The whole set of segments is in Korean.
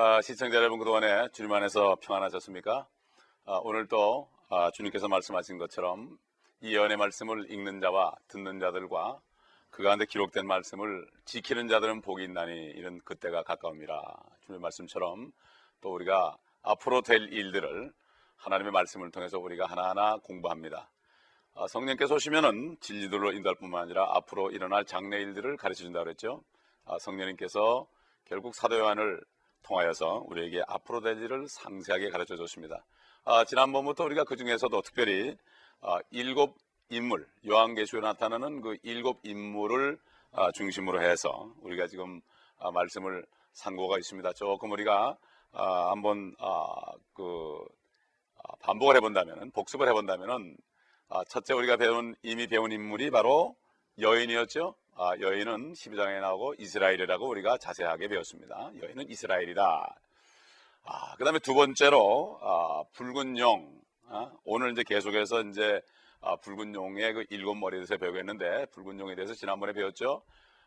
아, 시청자 여러분 그동안에 주님 안에서 평안하셨습니까? 아, 오늘도 아, 주님께서 말씀하신 것처럼 이 예언의 말씀을 읽는 자와 듣는 자들과 그 가운데 기록된 말씀을 지키는 자들은 복이 있나니 이런 그때가 가까웁니다. 주님의 말씀처럼 또 우리가 앞으로 될 일들을 하나님의 말씀을 통해서 우리가 하나하나 공부합니다. 아, 성령께서 오시면은 진리들로 인도할 뿐만 아니라 앞으로 일어날 장래 일들을 가르쳐 준다고 그랬죠. 아, 성령님께서 결국 사도 요한을 통하여서 우리에게 앞으로 될 일을 상세하게 가르쳐 줬습니다. 아, 지난번부터 우리가 그 중에서도 특별히 아, 일곱 인물, 요한계시에 나타나는 그 일곱 인물을 아, 중심으로 해서 우리가 지금 아, 말씀을 상고가 있습니다. 조금 우리가 아, 한번 아, 그 아, 반복을 해본다면, 복습을 해본다면은 아, 첫째 우리가 배운 이미 배운 인물이 바로 여인이었죠. 아, 여인은 12장에 나오고 이스라엘이라고 우리가 자세하게 배웠습니다. 여인은 이스라엘이다. 아, 그 다음에 두 번째로 아, 붉은 용. 아, 오늘 이제 계속해서 이제 아, 붉은 용의 그 일곱 머리에 대해서 배우겠는데 붉은 용에 대해서 지난번에 배웠죠.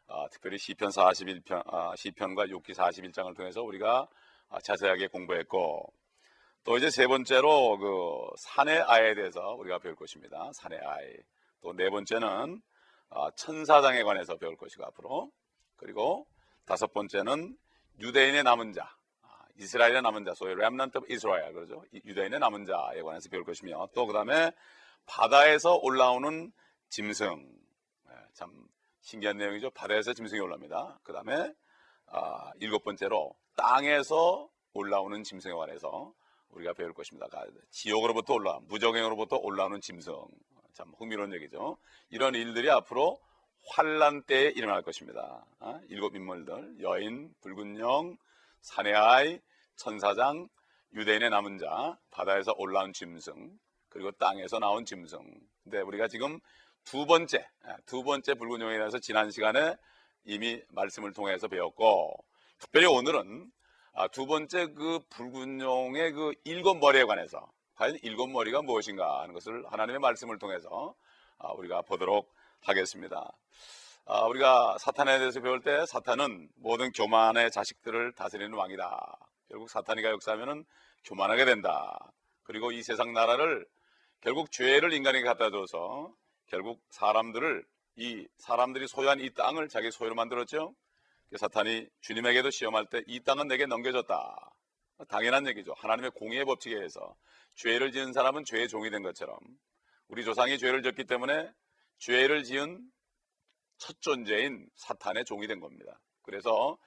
아, 특별히 시편 41편, 아, 시편과 6기 41장을 통해서 우리가 아, 자세하게 공부했고 또 이제 세 번째로 그 산의 아이에 대해서 우리가 배울 것입니다. 산의 아이. 또 네 번째는 아, 천사장에 관해서 배울 것이고 앞으로 그리고 다섯 번째는 유대인의 남은 자, 아, 이스라엘의 남은 자, 소위 of Israel 그러죠. 이 유대인의 남은 자에 관해서 배울 것이며 또 그 다음에 바다에서 올라오는 짐승, 예, 참 신기한 내용이죠. 바다에서 짐승이 올라옵니다. 그 다음에 아, 일곱 번째로 땅에서 올라오는 짐승에 관해서 우리가 배울 것입니다. 가- 지옥으로부터 올라, 무적행으로부터 올라오는 짐승. 참 흥미로운 얘기죠. 이런 일들이 앞으로 환란 때에 일어날 것입니다. 아, 일곱 인물들, 여인, 붉은 영, 산의 아이, 천사장, 유대인의 남은 자, 바다에서 올라온 짐승, 그리고 땅에서 나온 짐승. 근데 우리가 지금 두 번째, 아, 두 번째 붉은 용에 대해서 지난 시간에 이미 말씀을 통해서 배웠고, 특별히 오늘은 아, 두 번째 그 붉은 용의 그 일곱 머리에 관해서 과연 일곱 머리가 무엇인가 하는 것을 하나님의 말씀을 통해서 아, 우리가 보도록 하겠습니다. 아, 우리가 사탄에 대해서 배울 때 사탄은 모든 교만의 자식들을 다스리는 왕이다. 결국 사탄이가 역사하면은 교만하게 된다. 그리고 이 세상 나라를 결국 죄를 인간에게 갖다 줘서 결국 사람들을 이 사람들이 소유한 이 땅을 자기 소유로 만들었죠. 그 사탄이 주님에게도 시험할 때 이 땅은 내게 넘겨졌다. 당연한 얘기죠. 하나님의 공의의 법칙에 의해서 죄를 지은 사람은 죄의 종이 된 것처럼 우리 조상이 죄를 졌기 때문에 죄를 지은 첫 존재인 사탄의 종이 된 겁니다. 그래서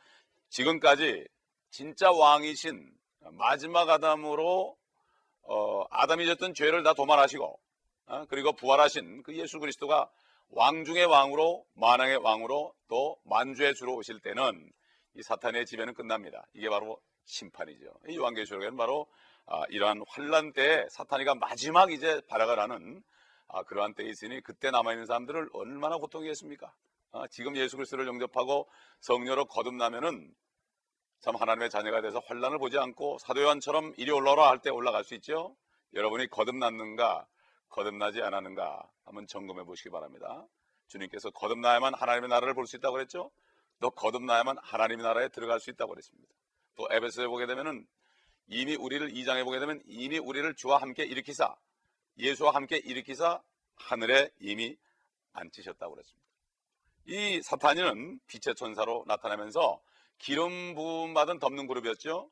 지금까지 진짜 왕이신 마지막 아담으로 어, 아담이 졌던 죄를 다 도말하시고 어, 그리고 부활하신 그 예수 그리스도가 왕 중의 왕으로 만왕의 왕으로 또 만주의 주로 오실 때는 이 사탄의 지배는 끝납니다. 이게 바로 심판이죠. 이 요한계시록에는 바로 아, 이러한 환란 때에 사탄이가 마지막 이제 발악을 하는 아, 그러한 때에 있으니 그때 남아있는 사람들을 얼마나 고통이겠습니까? 아, 지금 예수 그리스도를 영접하고 성녀로 거듭나면은 참 하나님의 자녀가 돼서 환란을 보지 않고 사도 요한처럼 이리 올라오라 할 때 올라갈 수 있죠. 여러분이 거듭났는가 거듭나지 않았는가 한번 점검해 보시기 바랍니다. 주님께서 거듭나야만 하나님의 나라를 볼 수 있다고 그랬죠. 또 거듭나야만 하나님의 나라에 들어갈 수 있다고 그랬습니다. 또 에베소에 보게 되면은 이미 우리를 2장에 보게 되면 이미 우리를 주와 함께 일으키사 예수와 함께 일으키사 하늘에 이미 앉히셨다고 그랬습니다. 이 사탄이는 빛의 천사로 나타나면서 기름 부음 받은 덮는 그룹이었죠.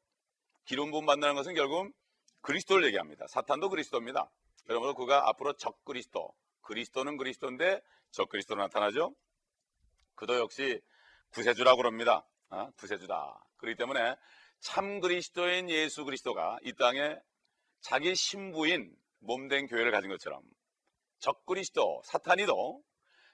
기름 부음 받는 것은 결국 그리스도를 얘기합니다. 사탄도 그리스도입니다. 그러므로 그가 앞으로 적 그리스도, 그리스도는 그리스도인데 적 그리스도로 나타나죠. 그도 역시 구세주라고 그럽니다. 아, 구세주다. 그렇기 때문에 참 그리스도인 예수 그리스도가 이 땅에 자기 신부인 몸된 교회를 가진 것처럼 적 그리스도 사탄이도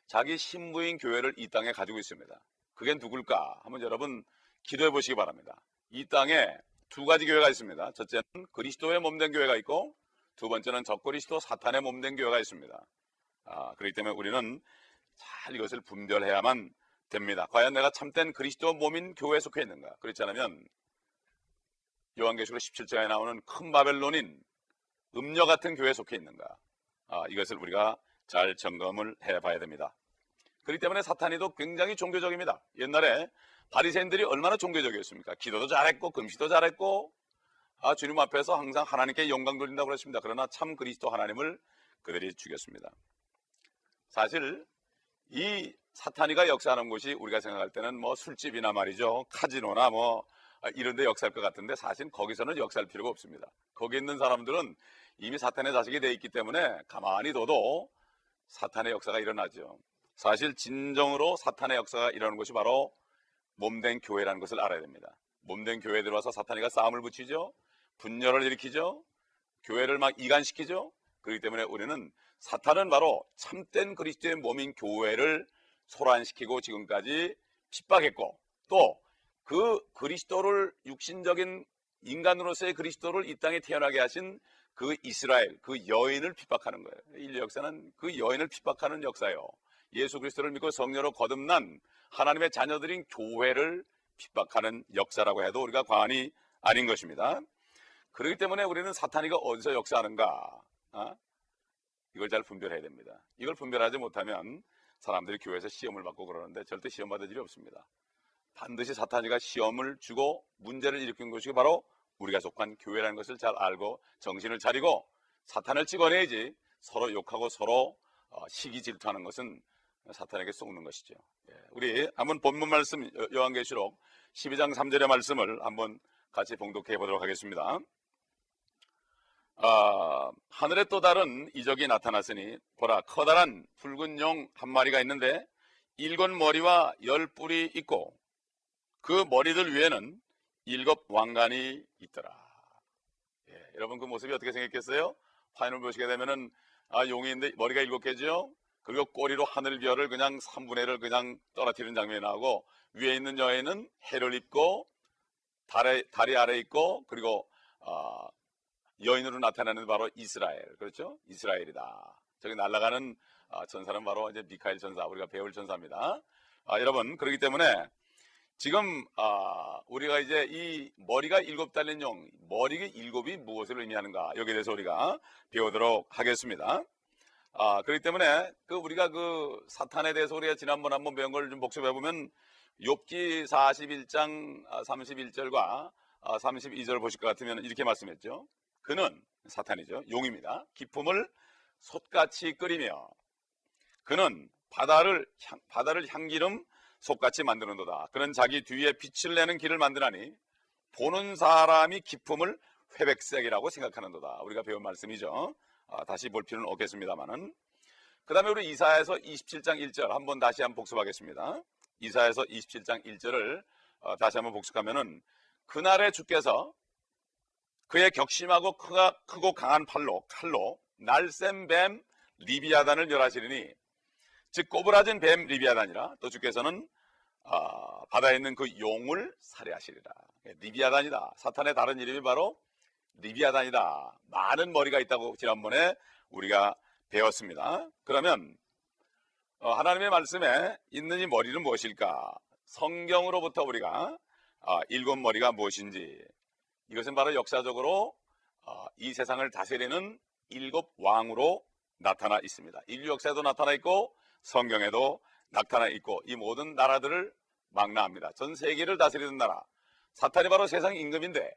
자기 신부인 교회를 이 땅에 가지고 있습니다. 그게 누굴까? 한번 여러분 기도해 보시기 바랍니다. 이 땅에 두 가지 교회가 있습니다. 첫째는 그리스도의 몸된 교회가 있고 두 번째는 적그리스도 사탄의 몸된 교회가 있습니다. 아, 그렇기 때문에 우리는 잘 이것을 분별해야만 됩니다. 과연 내가 참된 그리스도 몸인 교회에 속해 있는가? 그렇지 않으면 요한계시록 17장에 나오는 큰 바벨론인 음녀 같은 교회에 속해 있는가? 아, 이것을 우리가 잘 점검을 해봐야 됩니다. 그렇기 때문에 사탄이도 굉장히 종교적입니다. 옛날에 바리새인들이 얼마나 종교적이었습니까? 기도도 잘했고 금시도 잘했고 아, 주님 앞에서 항상 하나님께 영광 돌린다고 그랬습니다. 그러나 참 그리스도 하나님을 그들이 죽였습니다. 사실 이 사탄이가 역사하는 곳이 우리가 생각할 때는 뭐 술집이나 말이죠. 카지노나 뭐 이런 데 역사할 것 같은데 사실 거기서는 역사할 필요가 없습니다. 거기 있는 사람들은 이미 사탄의 자식이 되어 있기 때문에 가만히 둬도 사탄의 역사가 일어나죠. 사실 진정으로 사탄의 역사가 일어나는 것이 바로 몸된 교회라는 것을 알아야 됩니다. 몸된 교회에 들어와서 사탄이가 싸움을 붙이죠. 분열을 일으키죠. 교회를 막 이간시키죠. 그렇기 때문에 우리는 사탄은 바로 참된 그리스도의 몸인 교회를 소란시키고 지금까지 핍박했고 또 그 그리스도를 육신적인 인간으로서의 그리스도를 이 땅에 태어나게 하신 그 이스라엘, 그 여인을 핍박하는 거예요. 인류 역사는 그 여인을 핍박하는 역사예요. 예수 그리스도를 믿고 성녀로 거듭난 하나님의 자녀들인 교회를 핍박하는 역사라고 해도 우리가 과언이 아닌 것입니다. 그렇기 때문에 우리는 사탄이가 어디서 역사하는가? 어? 이걸 잘 분별해야 됩니다. 이걸 분별하지 못하면 사람들이 교회에서 시험을 받고 그러는데 절대 시험 받을 일이 없습니다. 반드시 사탄이가 시험을 주고 문제를 일으킨 것이 바로 우리가 속한 교회라는 것을 잘 알고 정신을 차리고 사탄을 찍어내야지 서로 욕하고 서로 어, 시기 질투하는 것은 사탄에게 쏘는 것이죠. 예, 우리 한번 본문 말씀 요한계시록 12장 3절의 말씀을 한번 같이 봉독해 보도록 하겠습니다. 아, 하늘에 또 다른 이적이 나타났으니 보라 커다란 붉은 용 한 마리가 있는데 일곱 머리와 열 뿔이 있고 그 머리들 위에는 일곱 왕관이 있더라. 예, 여러분 그 모습이 어떻게 생겼겠어요? 화면을 보시게 되면은 아, 있는데 머리가 일곱 개죠. 그리고 꼬리로 하늘별을 그냥 3분의 1을 그냥 떨어뜨리는 장면이 나오고 위에 있는 여인은 해를 입고 다리, 다리 아래 있고 그리고 어, 여인으로 나타나는 바로 이스라엘 그렇죠? 이스라엘이다. 저기 날아가는 어, 전사는 바로 이제 미카엘 전사 우리가 배울 전사입니다. 아, 여러분 그렇기 때문에 지금 아, 우리가 이제 이 머리가 일곱 달린 용 머리가 일곱이 무엇을 의미하는가 여기에 대해서 우리가 배우도록 하겠습니다. 아, 그렇기 때문에 그 우리가 그 사탄에 대해서 우리가 지난번 한번 배운 걸 좀 복습해 보면 욥기 41장 31절과 32절 보실 것 같으면 이렇게 말씀했죠. 그는 사탄이죠. 용입니다. 기품을 솥같이 끓이며 그는 바다를 향, 바다를 향기름 솥같이 만드는도다. 그는 자기 뒤에 빛을 내는 길을 만드나니 보는 사람이 기품을 회백색이라고 생각하는도다. 우리가 배운 말씀이죠. 아, 다시 볼 필요는 없겠습니다만은 그 다음에 우리 이사에서 27장 1절 한번 다시 한번 복습하겠습니다. 이사에서 27장 1절을 어, 다시 한번 복습하면은 그날에 주께서 그의 격심하고 크고 강한 팔로 칼로 날쌘 뱀 리비아단을 멸하시리니 즉 꼬부라진 뱀 리비아단이라 또 주께서는 어, 바다에 있는 그 용을 살해하시리라 리비아단이다 사탄의 다른 이름이 바로 리비아단이다. 많은 머리가 있다고 지난번에 우리가 배웠습니다. 그러면 어, 하나님의 말씀에 있는 이 머리는 무엇일까? 성경으로부터 우리가 어, 일곱 머리가 무엇인지 이것은 바로 역사적으로 어, 이 세상을 다스리는 일곱 왕으로 나타나 있습니다. 인류 역사에도 나타나 있고 성경에도 나타나 있고 이 모든 나라들을 망라합니다. 전 세계를 다스리는 나라 사탄이 바로 세상 임금인데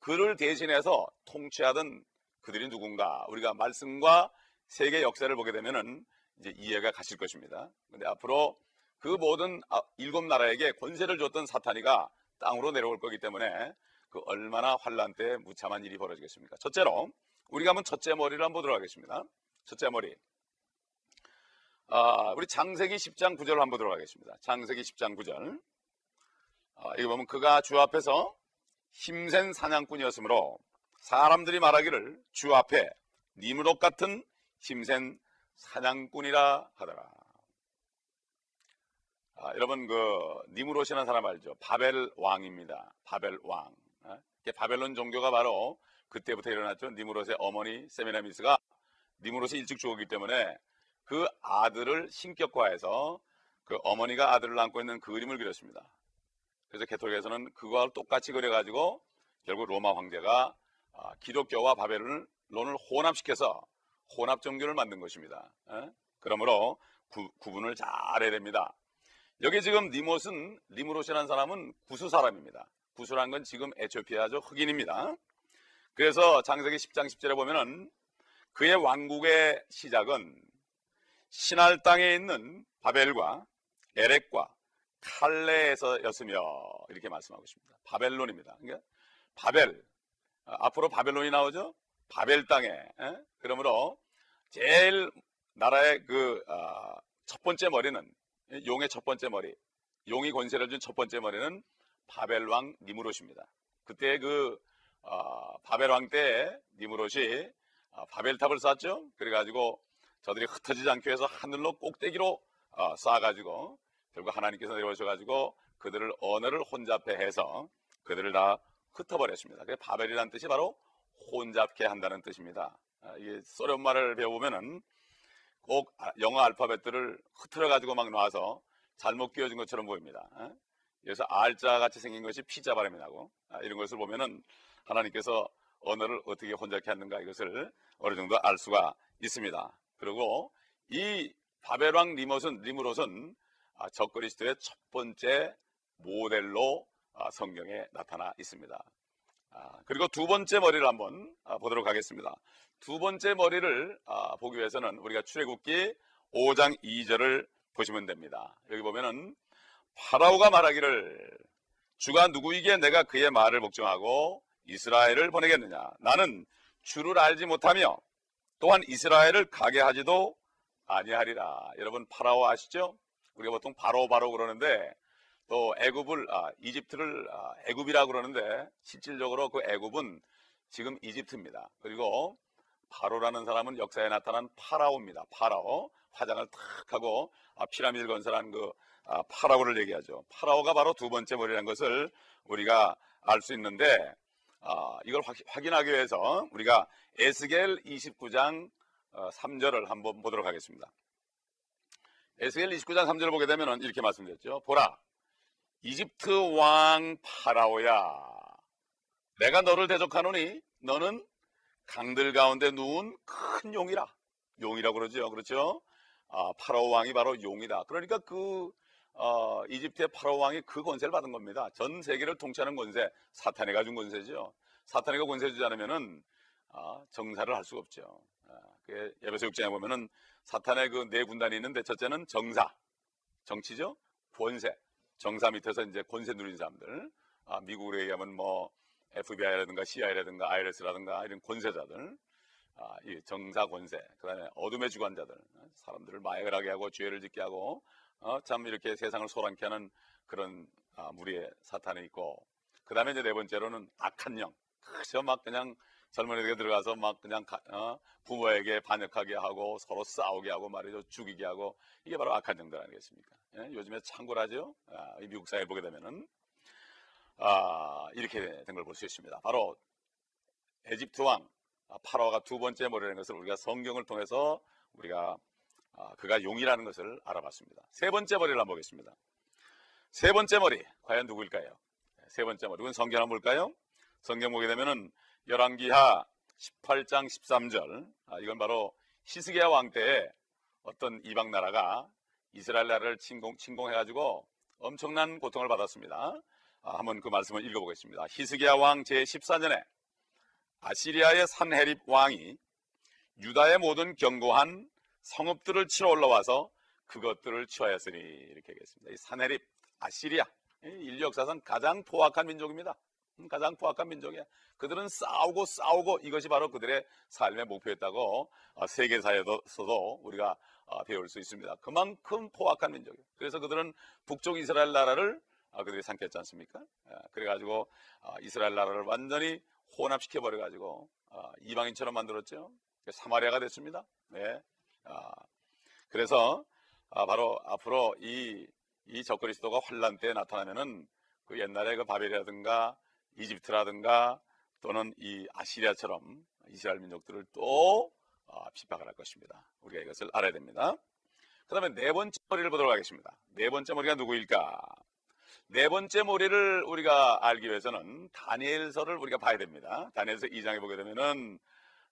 그를 대신해서 통치하던 그들이 누군가 우리가 말씀과 세계 역사를 보게 되면은 이제 이해가 가실 것입니다. 근데 앞으로 그 모든 아, 일곱 나라에게 권세를 줬던 사탄이가 땅으로 내려올 거기 때문에 그 얼마나 환란 때 무참한 일이 벌어지겠습니까? 첫째로 우리가 한번 첫째 머리를 한번 보도록 하겠습니다. 첫째 머리. 아, 우리 장세기 10장 9절을 한번 보도록 하겠습니다. 장세기 10장 9절. 아, 이거 보면 그가 주 앞에서 힘센 사냥꾼이었으므로 사람들이 말하기를 주 앞에 니무롯 같은 힘센 사냥꾼이라 하더라. 아, 여러분 그 니무롯이라는 사람 알죠? 바벨 왕입니다. 바벨 왕. 아, 바벨론 종교가 바로 그때부터 일어났죠. 니무롯의 어머니 세미나미스가 니무롯이 일찍 죽었기 때문에 그 아들을 신격화해서 그 어머니가 아들을 안고 있는 그 그림을 그렸습니다. 그래서 개톨교에서는 그거와 똑같이 그려가지고 결국 로마 황제가 아, 기독교와 바벨론을 혼합시켜서 혼합 종교를 만든 것입니다. 그러므로 구, 구분을 잘 해야 됩니다. 여기 지금 니못은 리무롯이라는 사람은 구수 사람입니다. 구수란 건 지금 에티오피아죠 흑인입니다. 그래서 장세기 10장 10절에 보면은 그의 왕국의 시작은 신할 땅에 있는 바벨과 에렉과 칼레에서였으며 이렇게 말씀하고 있습니다. 바벨론입니다. 그러니까 바벨 아, 앞으로 바벨론이 나오죠. 바벨 땅에 에? 그러므로 제일 나라의 그첫 아, 번째 머리는 용의 첫 번째 머리 용이 권세를 준 첫 번째 머리는 바벨 왕 니무롯입니다. 그때 그 어, 바벨 왕 때 니무롯이 어, 바벨탑을 쌓았죠. 그래가지고 저들이 흩어지지 않기 위해서 하늘로 꼭대기로 어, 쌓아가지고 결국 하나님께서 내려오셔가지고 그들을 언어를 혼잡해 해서 그들을 다 흩어버렸습니다. 그래서 바벨이라는 뜻이 바로 혼잡케 한다는 뜻입니다. 아, 이게 소련 말을 배워보면은 꼭 아, 영어 알파벳들을 흐트러 가지고 막 놔서 잘못 끼워진 것처럼 보입니다. 어? 그래서 R자 같이 생긴 것이 P자 발음이 나고 아, 이런 것을 보면은 하나님께서 언어를 어떻게 혼잡케 하는가 이것을 어느 정도 알 수가 있습니다. 그리고 이 바벨왕 리못은 리무롯은 적그리스도의 첫 번째 모델로 성경에 나타나 있습니다. 그리고 두 번째 머리를 한번 보도록 하겠습니다. 두 번째 머리를 보기 위해서는 우리가 출애굽기 5장 2절을 보시면 됩니다. 여기 보면은 파라오가 말하기를 주가 누구이기에 내가 그의 말을 복종하고 이스라엘을 보내겠느냐 나는 주를 알지 못하며 또한 이스라엘을 가게 하지도 아니하리라 여러분 파라오 아시죠? 우리가 보통 바로 바로 그러는데 또 애굽을 아, 이집트를 아, 애굽이라 그러는데 실질적으로 그 애굽은 지금 이집트입니다. 그리고 바로라는 사람은 역사에 나타난 파라오입니다. 파라오 화장을 탁 하고 아, 피라미드 건설한 그 아, 파라오를 얘기하죠. 파라오가 바로 두 번째 머리라는 것을 우리가 알 수 있는데 아, 이걸 확, 인하기 위해서 우리가 에스겔 29장 3절을 어, 한번 보도록 하겠습니다. 에스겔 29장 3절을 보게 되면 이렇게 말씀드렸죠. 보라, 이집트 왕 파라오야, 내가 너를 대적하노니 너는 강들 가운데 누운 큰 용이라. 용이라고 그러죠. 그렇죠? 아, 파라오 왕이 바로 용이다. 그러니까 그 어, 이집트의 파라오 왕이 그 권세를 받은 겁니다. 전 세계를 통치하는 권세, 사탄이 가진 권세죠. 사탄이가 권세 주지 않으면은 아, 정사를 할 수가 없죠. 아, 그 예배소 6장에 보면은 사탄의 그 네 군단이 있는데 첫째는 정사, 정치죠. 권세, 정사 밑에서 이제 권세 누린 사람들. 아, 미국으로 얘기하면 뭐 FBI라든가 CIA라든가 IRS라든가 이런 권세자들. 아, 이 정사 권세, 그 다음에 어둠의 주관자들, 사람들을 마약을 하게 하고 죄를 짓게 하고, 어, 참 이렇게 세상을 소란케 하는 그런 아, 무리의 사탄이 있고, 그 다음에 이제 네 번째로는 악한 영. 그저 막 그냥 젊은이들이 들어가서 막 그냥 가, 어, 부모에게 반역하게 하고 서로 싸우게 하고 말이죠. 죽이게 하고 이게 바로 악한 영들 아니겠습니까? 예? 요즘에 창궐하죠. 아, 미국 사회 보게 되면은 아, 이렇게 된 걸 볼 수 있습니다. 바로 에집트 왕 아, 파라오가 두 번째 머리라는 것을 우리가 성경을 통해서 우리가 아, 그가 용이라는 것을 알아봤습니다. 세 번째 머리를 한번 보겠습니다. 세 번째 머리 과연 누구일까요? 세 번째 머리. 이건 성경 한번 볼까요? 성경 보게 되면은 열왕기하 18장 13절. 아, 이건 바로 히스기야 왕 때에 어떤 이방 나라가 이스라엘 나라를 침공, 침공해가지고 엄청난 고통을 받았습니다. 아, 한번 그 말씀을 읽어보겠습니다. 히스기야 왕 제14년에 아시리아의 산헤립 왕이 유다의 모든 견고한 성읍들을 치러 올라와서 그것들을 취하였으니 이렇게 하겠습니다. 이 산헤립 아시리아 인류 역사상 가장 포악한 민족입니다. 음, 가장 포악한 민족이야. 그들은 싸우고 싸우고 이것이 바로 그들의 삶의 목표였다고 어, 세계사에서도 우리가 어, 배울 수 있습니다. 그만큼 포악한 민족이에요. 그래서 그들은 북쪽 이스라엘 나라를 어, 그들이 삼켰지 않습니까? 그래가지고 이스라엘 나라를 완전히 혼합시켜 버려 가지고 어, 이방인처럼 만들었죠. 사마리아가 됐습니다. 네. 아, 그래서 아, 바로 앞으로 이, 이 적그리스도가 환란 때 나타나면은 그 옛날에 그 바벨이라든가 이집트라든가 또는 이 아시리아처럼 이스라엘 민족들을 또 어, 핍박을 할 것입니다. 우리가 이것을 알아야 됩니다. 그 다음에 네 번째 머리를 보도록 하겠습니다. 네 번째 머리가 누구일까? 네 번째 머리를 우리가 알기 위해서는 다니엘서를 우리가 봐야 됩니다. 다니엘서 2장에 보게 되면은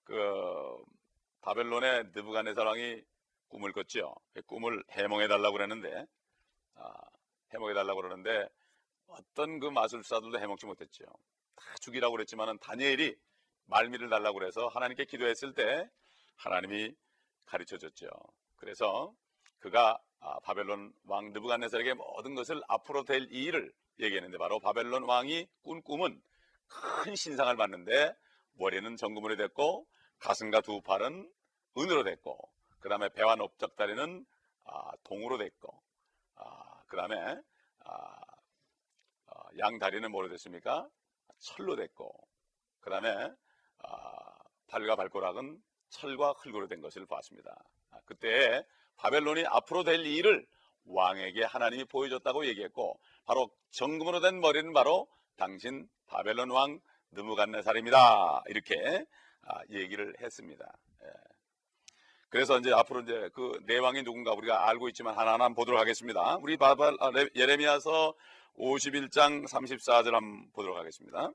그 바벨론의 느부갓네살 왕이 꿈을 꿨죠. 그 꿈을 해몽해 달라고 그랬는데 아, 해몽해 달라고 그러는데 어떤 그 마술사들도 해먹지 못했죠. 다 죽이라고 그랬지만은 다니엘이 말미를 달라고 그래서 하나님께 기도했을 때 하나님이 가르쳐 줬죠. 그래서 그가 아, 바벨론 왕 느부갓네살에게 모든 것을 앞으로 될이 일을 얘기했는데 바로 바벨론 왕이 꾼 꿈은 큰 신상을 봤는데 머리는 정금으로 됐고 가슴과 두 팔은 은으로 됐고 그 다음에 배와 넓적다리는 아, 동으로 됐고 그 다음에 양 다리는 뭐로 됐습니까? 철로 됐고 그 다음에 발과 발가락은 철과 흙으로 된 것을 봤습니다. 아, 그때 바벨론이 앞으로 될 일을 왕에게 하나님이 보여줬다고 얘기했고 바로 정금으로 된 머리는 바로 당신 바벨론 왕 느무갓네살입니다. 이렇게 아, 얘기를 했습니다. 예. 그래서 이제 앞으로 이제 그 내왕이 누군가 우리가 알고 있지만 하나하나 보도록 하겠습니다. 우리 바벨 아, 예레미야서 51장 34절 한번 보도록 하겠습니다.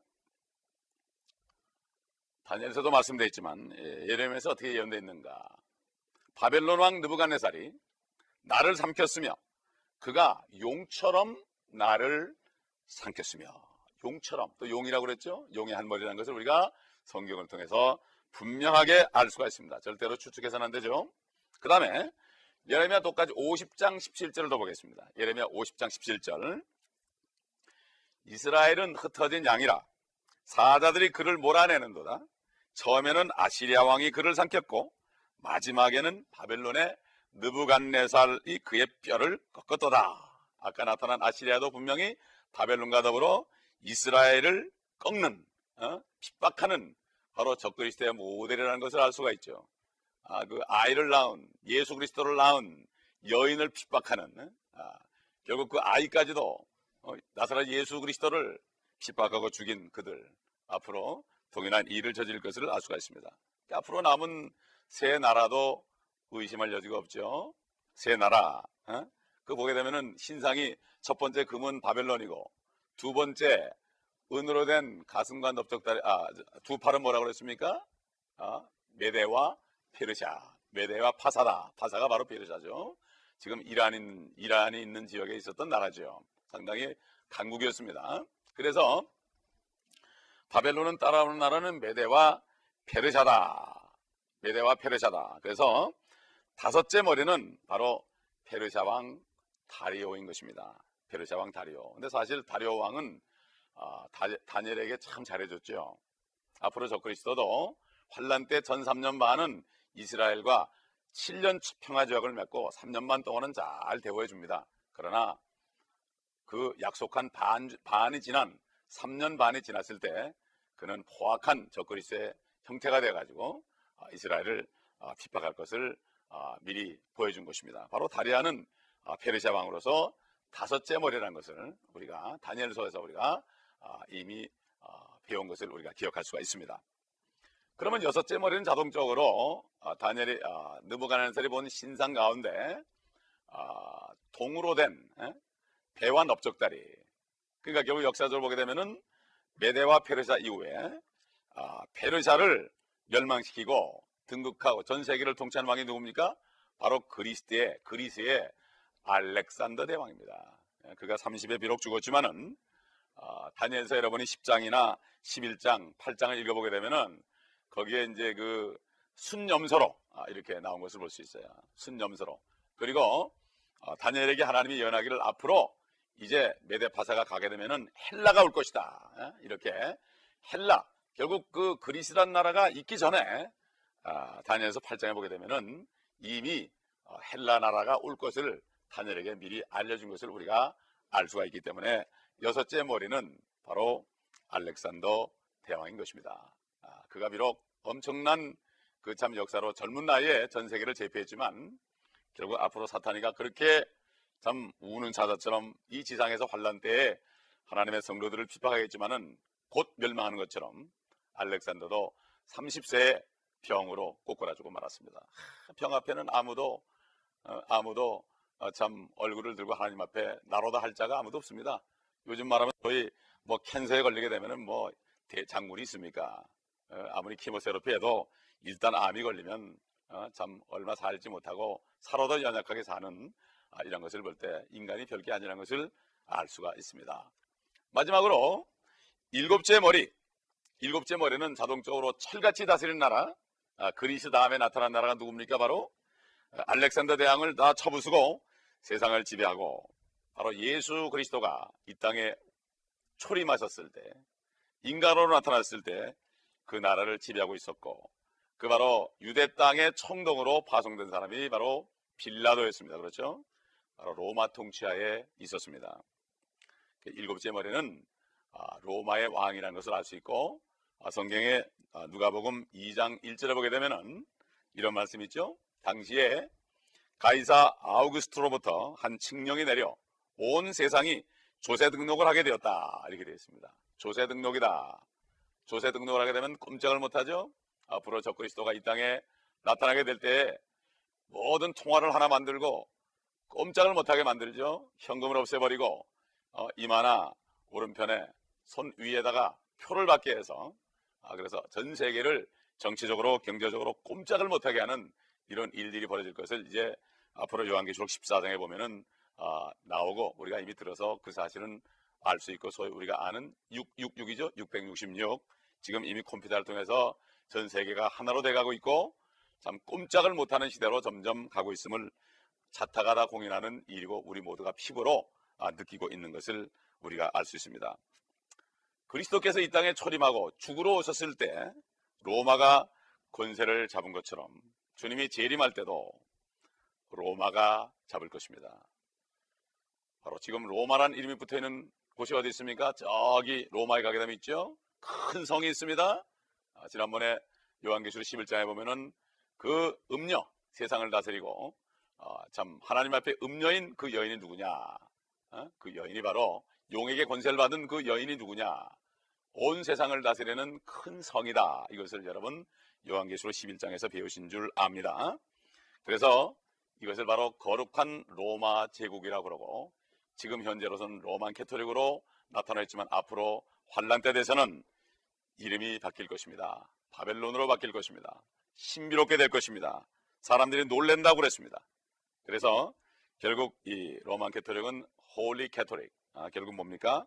다니엘서도 말씀되어 있지만 예, 예레미야에서 어떻게 예언되어 있는가? 바벨론 왕 느부갓네살이 나를 삼켰으며 그가 용처럼 나를 삼켰으며 용처럼 또 용이라고 그랬죠? 용의 한 머리라는 것을 우리가 성경을 통해서 분명하게 알 수가 있습니다. 절대로 추측해서는 안 되죠. 그 다음에 예레미야 똑같이 50장 17절을 더 보겠습니다. 예레미야 50장 17절 이스라엘은 흩어진 양이라 사자들이 그를 몰아내는도다. 처음에는 아시리아 왕이 그를 삼켰고 마지막에는 바벨론의 느부갓네살이 그의 뼈를 꺾었도다. 아까 나타난 아시리아도 분명히 바벨론과 더불어 이스라엘을 꺾는 어? 핍박하는 바로 적그리스도의 모델이라는 것을 알 수가 있죠. 아, 그 아이를 낳은 예수 그리스도를 낳은 여인을 핍박하는 아, 결국 그 아이까지도 어, 나사렛 예수 그리스도를 핍박하고 죽인 그들 앞으로 동일한 일을 저질 것을 알 수가 있습니다. 앞으로 남은 세 나라도 의심할 여지가 없죠. 세 나라. 어? 그 보게 되면은 신상이 첫 번째 금은 바벨론이고 두 번째 은으로 된 가슴과 넓적다리 아 두 팔은 뭐라고 그랬습니까? 아, 메데와 페르샤. 메데와 파사다. 파사가 바로 페르샤죠. 지금 이란인 이란이 있는 지역에 있었던 나라죠. 상당히 강국이었습니다. 그래서 바벨론은 따라오는 나라는 메데와 페르샤다. 메데와 페르샤다. 그래서 다섯째 머리는 바로 페르샤 왕 다리오인 것입니다. 페르샤 왕 다리오. 근데 사실 다리오 왕은 아, 다, 니엘에게 참 잘해줬죠. 앞으로 저 그리스도도 환란 때 전 3년 반은 이스라엘과 7년 평화 조약을 맺고 3년 반 동안은 잘 대우해 줍니다. 그러나 그 약속한 반, 반이 지난 3년 반이 지났을 때 그는 포악한 적그리스의 형태가 돼가지고 아, 이스라엘을 아, 핍박할 것을 아, 미리 보여준 것입니다. 바로 다리아는 페르시아 왕으로서 다섯째 머리라는 것을 우리가 다니엘서에서 우리가 이미 배운 것을 우리가 기억할 수가 있습니다. 그러면 여섯째 머리는 자동적으로 다니엘이 느부갓네살이 본 신상 가운데 동으로 된 배와 넓적다리 그러니까 결국 역사적으로 보게 되면은 메데와 페르시아 이후에 아, 페르시아를 멸망시키고 등극하고 전 세계를 통치한 왕이 누굽니까? 바로 그리스의 그리스의 알렉산더 대왕입니다. 예, 그가 30에 비록 죽었지만은 아, 다니엘서 여러분이 10장이나 11장, 8장을 읽어보게 되면은 거기에 이제 그 순염소로 아, 이렇게 나온 것을 볼 수 있어요. 순염소로. 그리고 아, 다니엘에게 하나님이 연하기를 앞으로 이제 메데파사가 가게 되면은 헬라가 올 것이다. 예? 이렇게 헬라 결국 그 그리스란 나라가 있기 전에 아, 다니엘서 8장에 보게 되면은 이미 어, 헬라 나라가 올 것을 다니엘에게 미리 알려준 것을 우리가 알 수가 있기 때문에 여섯째 머리는 바로 알렉산더 대왕인 것입니다. 아, 그가 비록 엄청난 그 참 역사로 젊은 나이에 전 세계를 제패했지만 결국 앞으로 사탄이가 그렇게 참 우는 사자처럼 이 지상에서 환란 때에 하나님의 성도들을 핍박하겠지만은 곧 멸망하는 것처럼 알렉산더도 30세에 병으로 꼬꾸라지고 말았습니다. 병 앞에는 아무도 어, 아무도 어, 참 얼굴을 들고 하나님 앞에 나로다 할 자가 아무도 없습니다. 요즘 말하면 거의 뭐 캔서에 걸리게 되면은 뭐 대장군이 있습니까? 어, 아무리 키모세로피 해도 일단 암이 걸리면 어, 참 얼마 살지 못하고 살아도 연약하게 사는 아, 이런 것을 볼 때 인간이 별게 아니라는 것을 알 수가 있습니다. 마지막으로 일곱째 머리. 일곱째 머리는 자동적으로 철같이 다스리는 나라. 아, 그리스 다음에 나타난 나라가 누굽니까? 바로 아, 알렉산더 대왕을 다 쳐부수고 세상을 지배하고 바로 예수 그리스도가 이 땅에 초림하셨을 때 인간으로 나타났을 때 그 나라를 지배하고 있었고 그 바로 유대 땅의 청동으로 파송된 사람이 바로 빌라도였습니다. 그렇죠? 바로 로마 통치하에 있었습니다. 그 일곱째 머리는 아, 로마의 왕이라는 것을 알 수 있고 아, 성경에 아, 누가복음 2장 1절에 보게 되면은 이런 말씀이 있죠. 당시에 가이사 아우구스트로부터 한 칙령이 내려 온 세상이 조세 등록을 하게 되었다. 이렇게 되어 있습니다. 조세 등록이다. 조세 등록을 하게 되면 꼼짝을 못하죠. 앞으로 적그리스도가 이 땅에 나타나게 될 때 모든 통화를 하나 만들고 꼼짝을 못하게 만들죠. 현금을 없애버리고 어, 이마나 오른편에 손 위에다가 표를 받게 해서 아, 그래서 전 세계를 정치적으로 경제적으로 꼼짝을 못하게 하는 이런 일들이 벌어질 것을 이제 앞으로 요한계시록 14장에 보면은 아, 나오고 우리가 이미 들어서 그 사실은 알 수 있고 소위 우리가 아는 666이죠. 666. 지금 이미 컴퓨터를 통해서 전 세계가 하나로 돼가고 있고 참 꼼짝을 못하는 시대로 점점 가고 있음을 자타가다 공인하는 일이고 우리 모두가 피부로 아, 느끼고 있는 것을 우리가 알 수 있습니다. 그리스도께서 이 땅에 초림하고 죽으러 오셨을 때 로마가 권세를 잡은 것처럼 주님이 재림할 때도 로마가 잡을 것입니다. 바로 지금 로마란 이름이 붙어 있는 곳이 어디 있습니까? 저기 로마에 가게 되면 있죠? 큰 성이 있습니다. 아, 지난번에 요한계시록 11장에 보면은 그 음녀, 세상을 다스리고 어, 참 하나님 앞에 음녀인 그 여인이 누구냐? 어? 그 여인이 바로 용에게 권세를 받은 그 여인이 누구냐? 온 세상을 다스리는 큰 성이다. 이것을 여러분 요한계시록 11장에서 배우신 줄 압니다. 그래서 이것을 바로 거룩한 로마 제국이라고 그러고 지금 현재로서는 Roman Catholic으로 나타나 있지만 앞으로 환란 때 돼서는 이름이 바뀔 것입니다. 바벨론으로 바뀔 것입니다. 신비롭게 될 것입니다. 사람들이 놀랜다고 그랬습니다. 그래서 결국 이 Roman Catholic은 Holy Catholic. 아, 결국 뭡니까?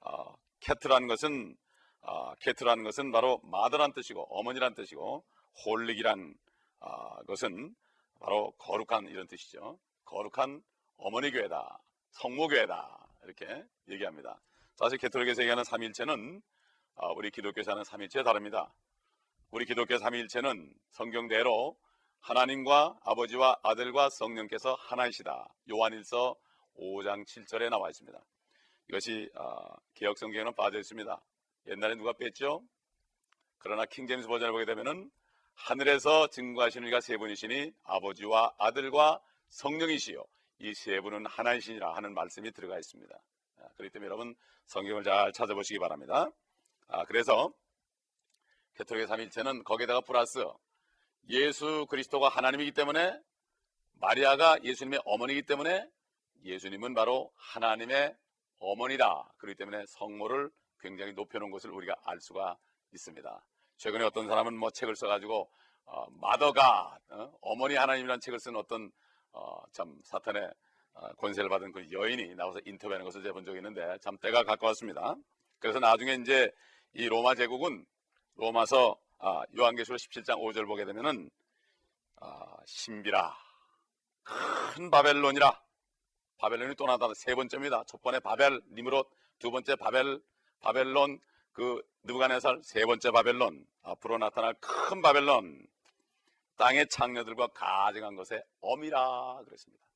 아, Cath라는 것은 아, Cath라는 것은 바로 mother란 뜻이고 어머니란 뜻이고 holic이란 아, 것은 바로 거룩한 이런 뜻이죠. 거룩한 어머니 교회다. 성모 교회다. 이렇게 얘기합니다. 사실 캐톨릭에서 얘기하는 삼일체는 아, 우리 기독교에서 하는 삼일체 다릅니다. 우리 기독교 삼일체는 성경대로 하나님과 아버지와 아들과 성령께서 하나이시다. 요한일서 5장 7절에 나와 있습니다. 이것이 아, 개혁 성경에는 빠져 있습니다. 옛날에 누가 뺐죠? 그러나 킹제임스 버전을 보게 되면은 하늘에서 증거하시는 이가 세 분이시니 아버지와 아들과 성령이시요 이 세 분은 하나이시니라 하는 말씀이 들어가 있습니다. 아, 그렇기 때문에 여러분 성경을 잘 찾아보시기 바랍니다. 아, 그래서 개토릭의 삼일체는 거기에다가 플러스 예수 그리스도가 하나님이기 때문에 마리아가 예수님의 어머니이기 때문에 예수님은 바로 하나님의 어머니다. 그렇기 때문에 성모를 굉장히 높여놓은 것을 우리가 알 수가 있습니다. 최근에 어떤 사람은 뭐 책을 써가지고 어, 마더가 어? 머니 하나님이라는 책을 쓴 어떤 어, 참 사탄의 어, 권세를 받은 그 여인이 나와서 인터뷰하는 것을 제가 본 적이 있는데 참 때가 가까웠습니다. 그래서 나중에 이제 이 로마 제국은 로마서 아, 요한계시록 17장 5절 보게 되면은 아, 신비라. 큰 바벨론이라. 바벨론이 또 나타나 세 번째입니다. 첫 번째 바벨 니므롯, 두 번째 바벨 바벨론. 그 느부갓네살 세 번째 바벨론. 앞으로 나타날 큰 바벨론 땅의 창녀들과 가증한 것에 어미라 그랬습니다.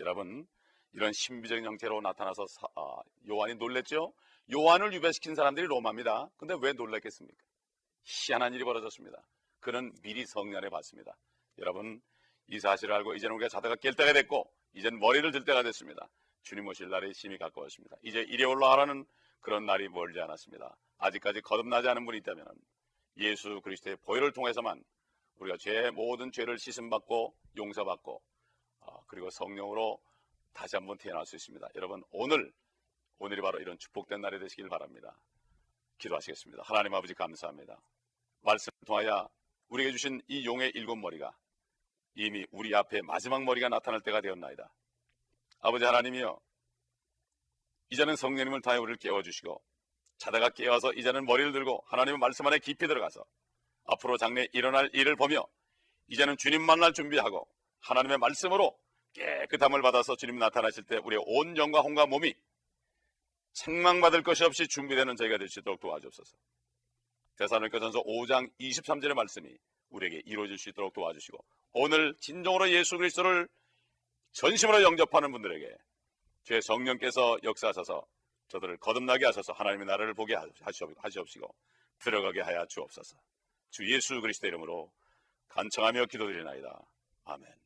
여러분 이런 신비적인 형태로 나타나서 사, 아, 요한이 놀랬죠. 요한을 유배시킨 사람들이 로마입니다. 근데 왜 놀랐겠습니까? 희한한 일이 벌어졌습니다. 그는 미리 성년해 봤습니다. 여러분 이 사실을 알고 이제는 우리가 자다가 깰 때가 됐고 이제는 머리를 들 때가 됐습니다. 주님 오실 날이 심히 가까웠습니다. 이제 이래 올라가라는 그런 날이 멀지 않았습니다. 아직까지 거듭나지 않은 분이 있다면 예수 그리스도의 보혈을 통해서만 우리가 죄 모든 죄를 씻음받고 용서받고 어, 그리고 성령으로 다시 한번 태어날 수 있습니다. 여러분 오늘 오늘이 바로 이런 축복된 날이 되시길 바랍니다. 기도하시겠습니다. 하나님 아버지 감사합니다. 말씀을 통하여 우리에게 주신 이 용의 일곱 머리가 이미 우리 앞에 마지막 머리가 나타날 때가 되었나이다. 아버지 하나님이여, 이제는 성령님을 통해 우리를 깨워주시고 자다가 깨어서 이제는 머리를 들고 하나님의 말씀 안에 깊이 들어가서 앞으로 장래에 일어날 일을 보며 이제는 주님 만날 준비하고 하나님의 말씀으로 깨끗함을 받아서 주님 나타나실 때 우리의 온 영과 혼과 몸이 책망받을 것이 없이 준비되는 저희가 될 수 있도록 도와주옵소서. 대사로니까 전서 5장 23절의 말씀이 우리에게 이루어질 수 있도록 도와주시고 오늘 진정으로 예수 그리스도를 전심으로 영접하는 분들에게 주의 성령께서 역사하셔서 저들을 거듭나게 하셔서 하나님의 나라를 보게 하시옵- 하시옵시고 들어가게 하여 주옵소서. 주 예수 그리스도 이름으로 간청하며 기도드리나이다. 아멘.